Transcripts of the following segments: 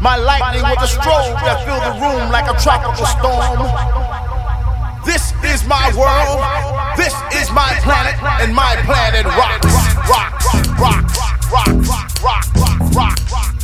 My lightning with a stroke that filled the room like a tropical storm. This is my world. This is my planet, and my planet rocks, rocks, rocks, rocks, rocks, rocks, rocks, rocks.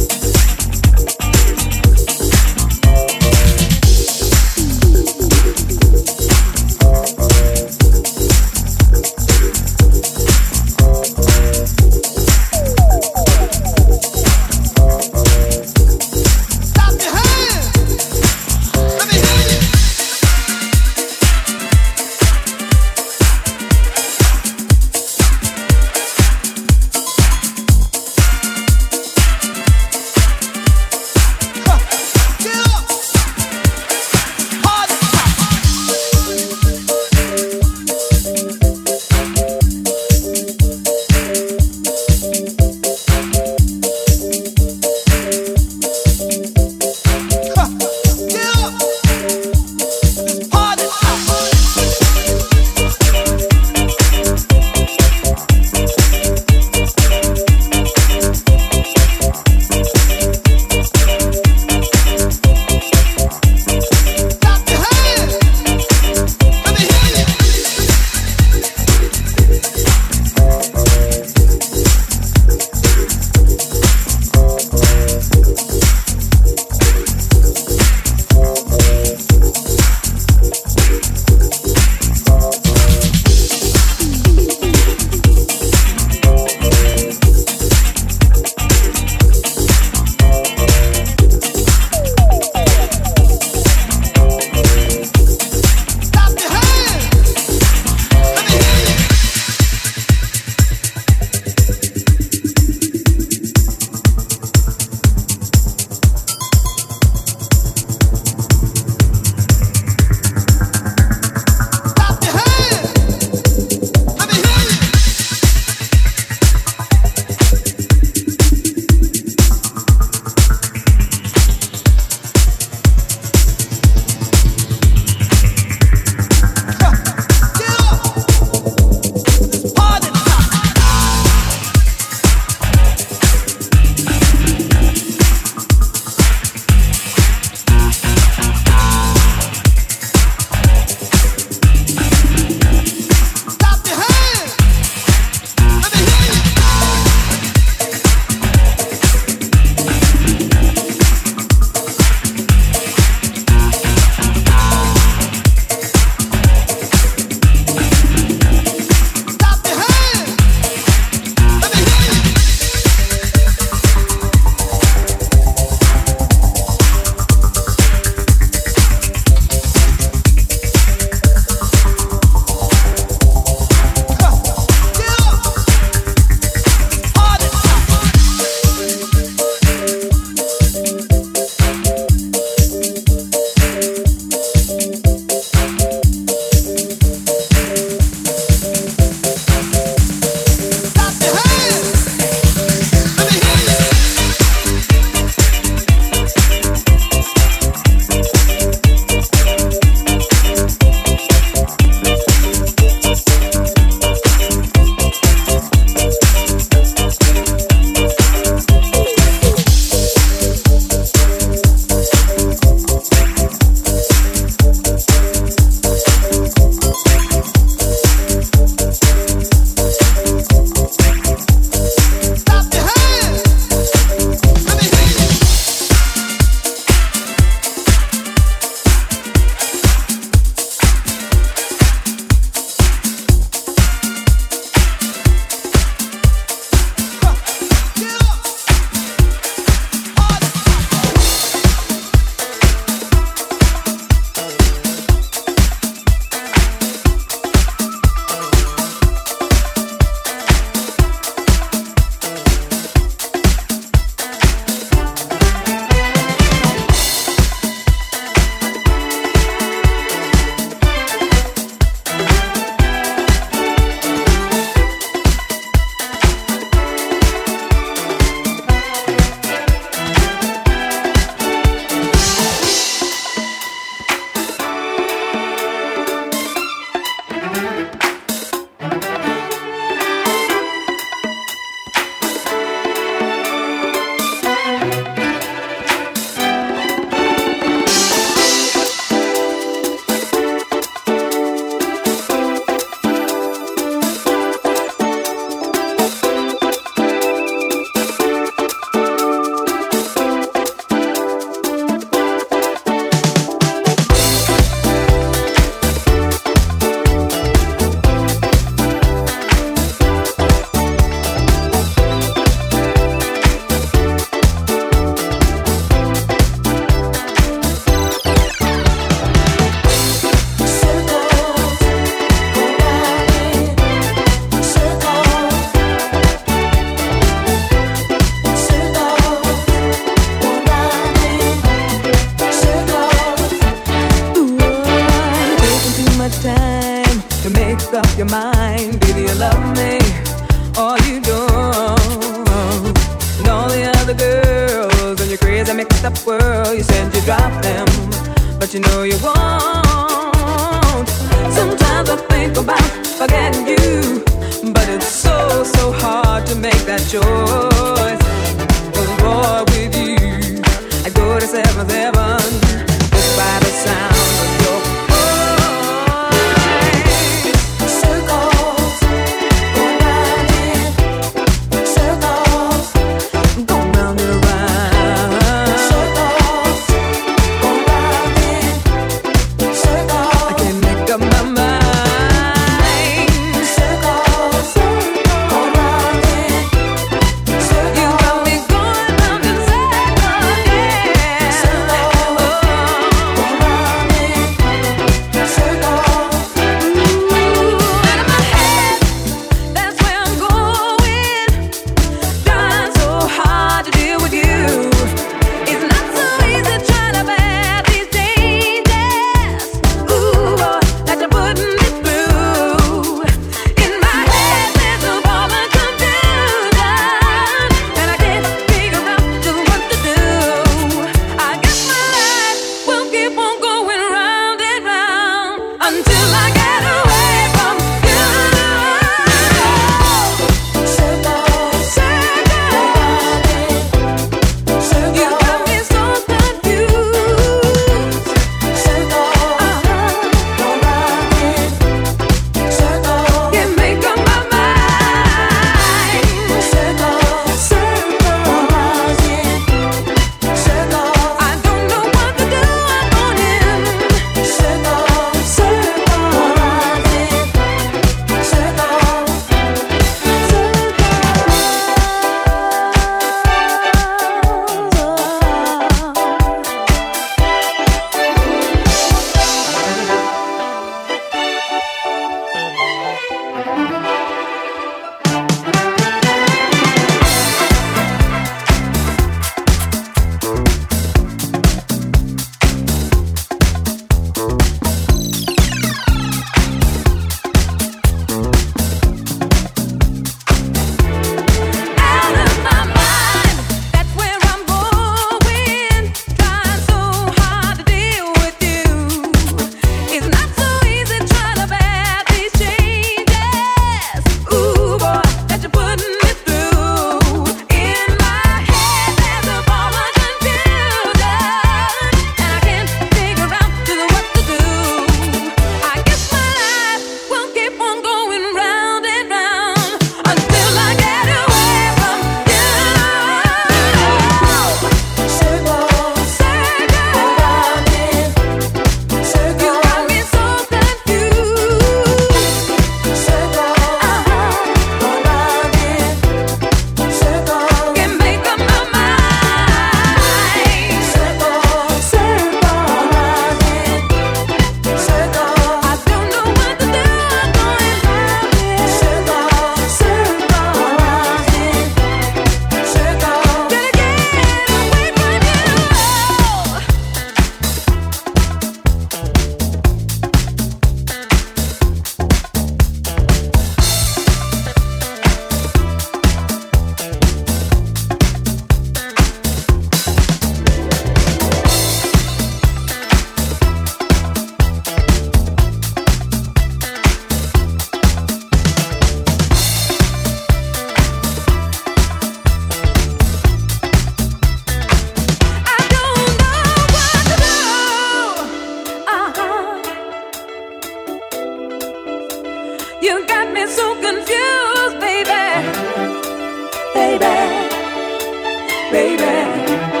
I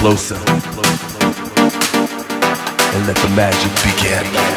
closer and let the magic begin.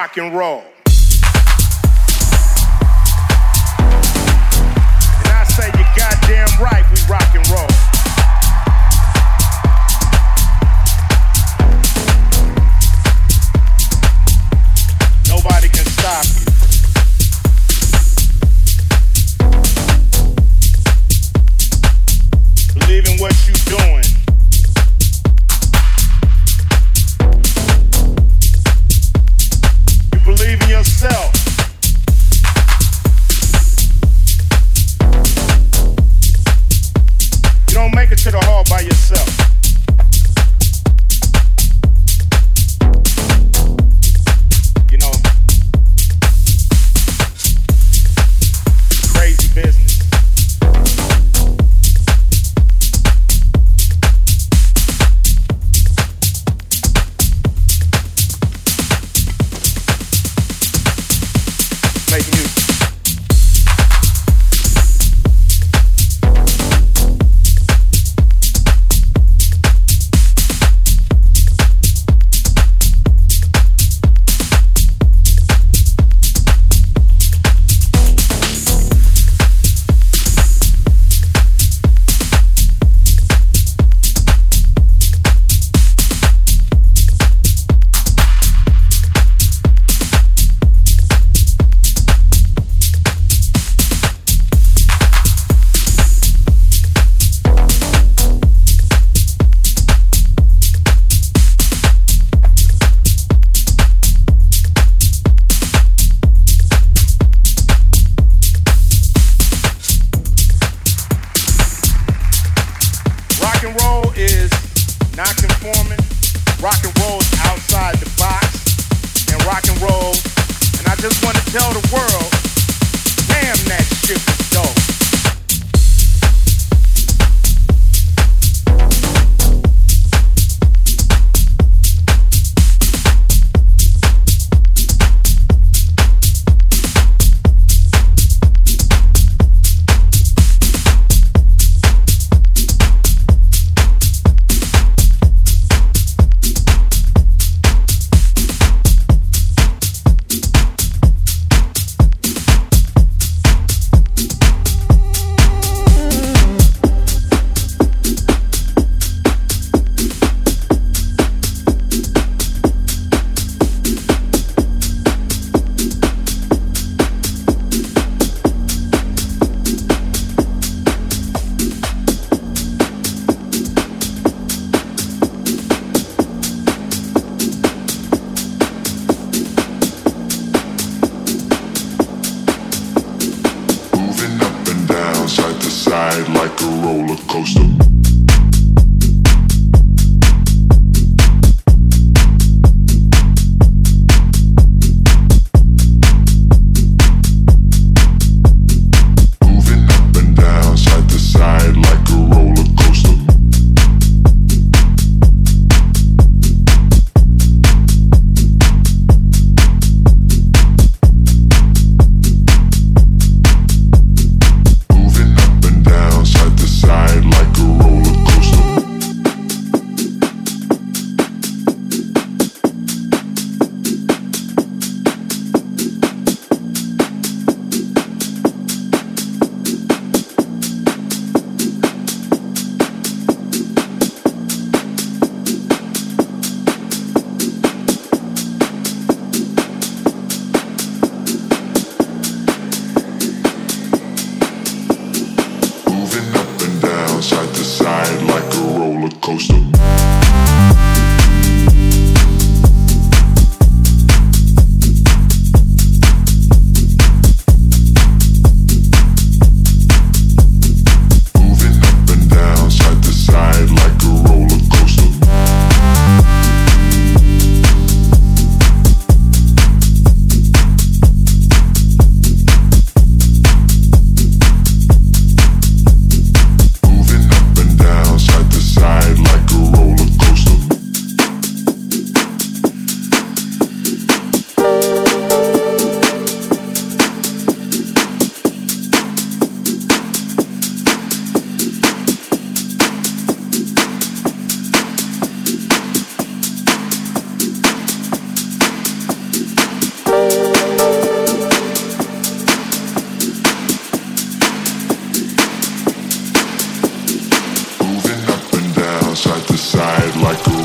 Rock and roll? side like a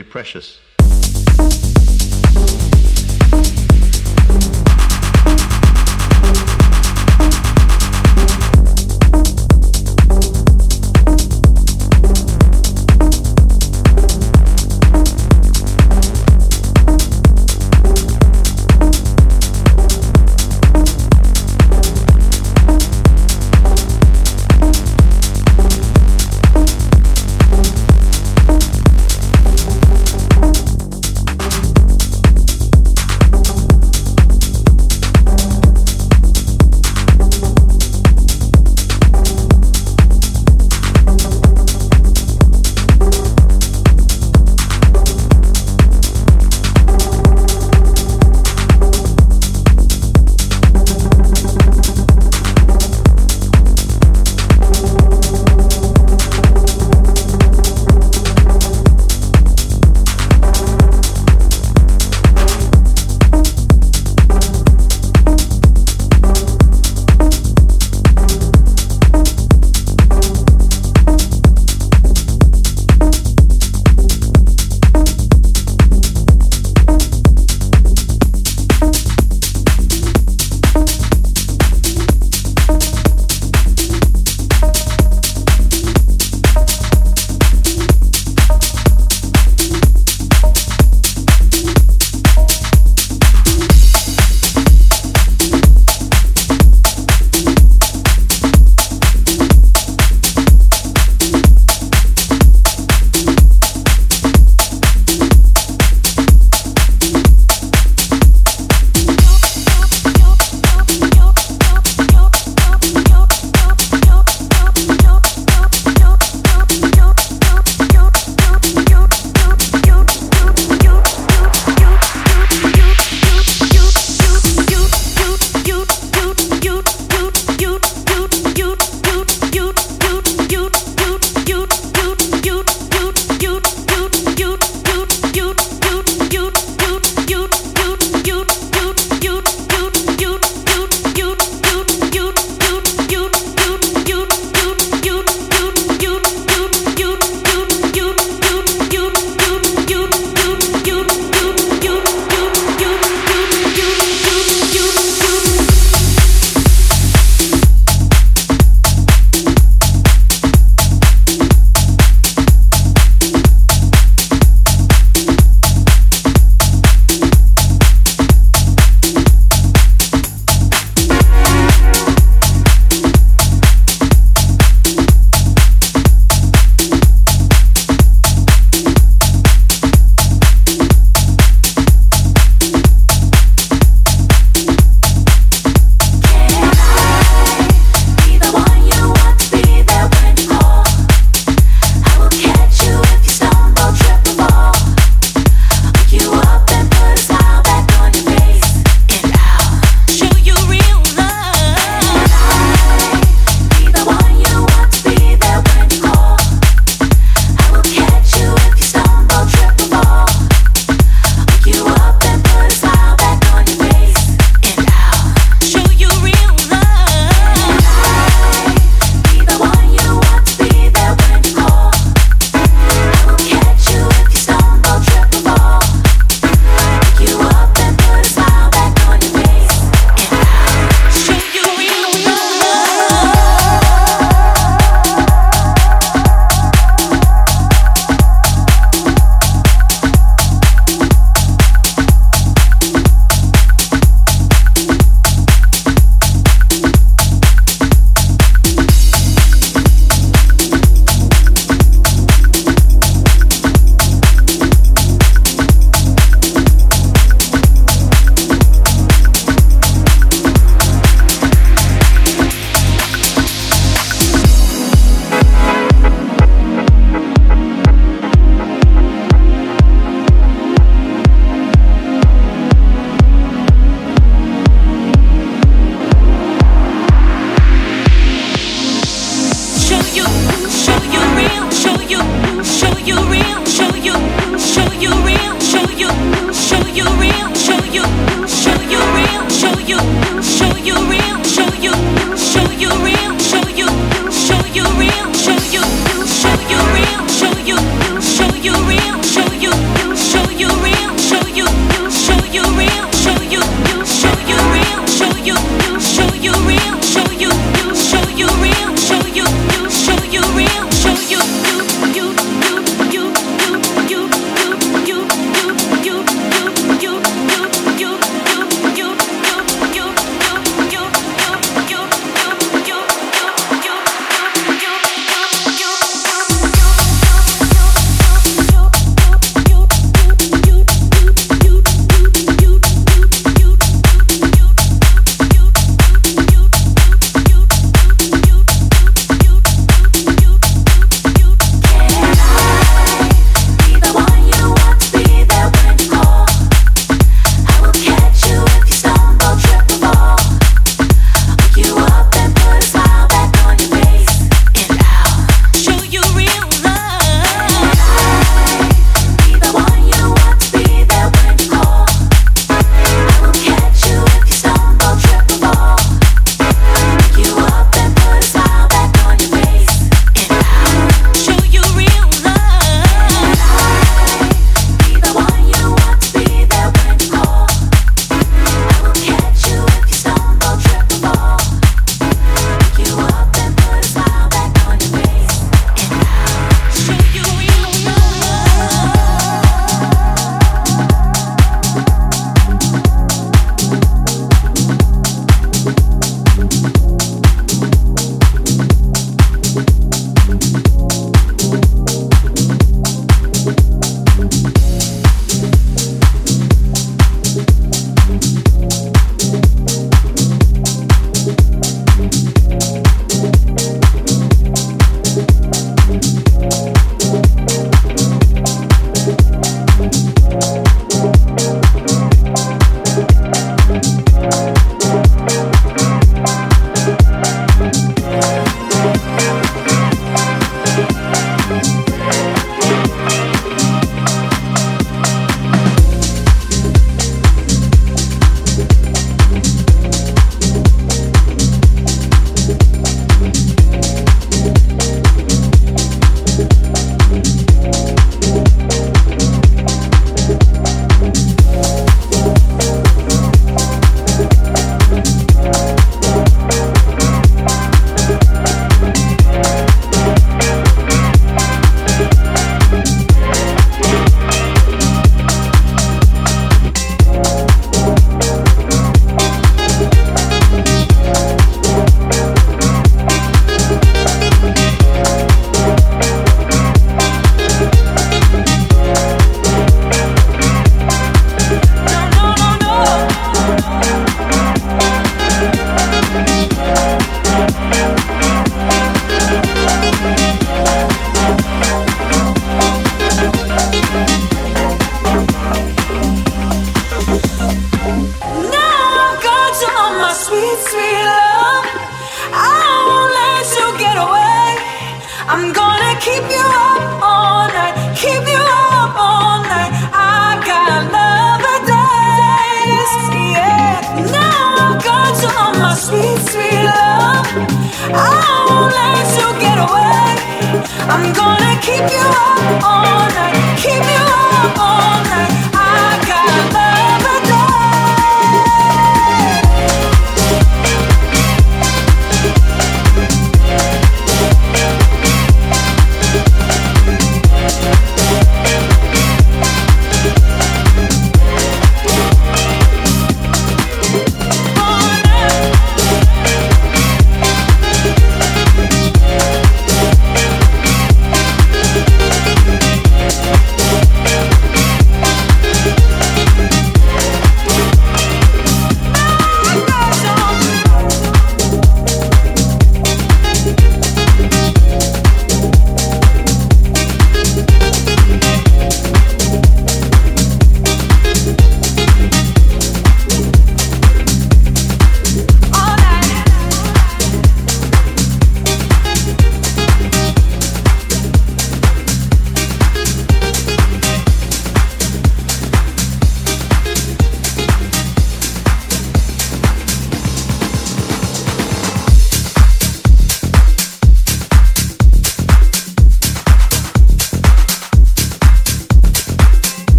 precious.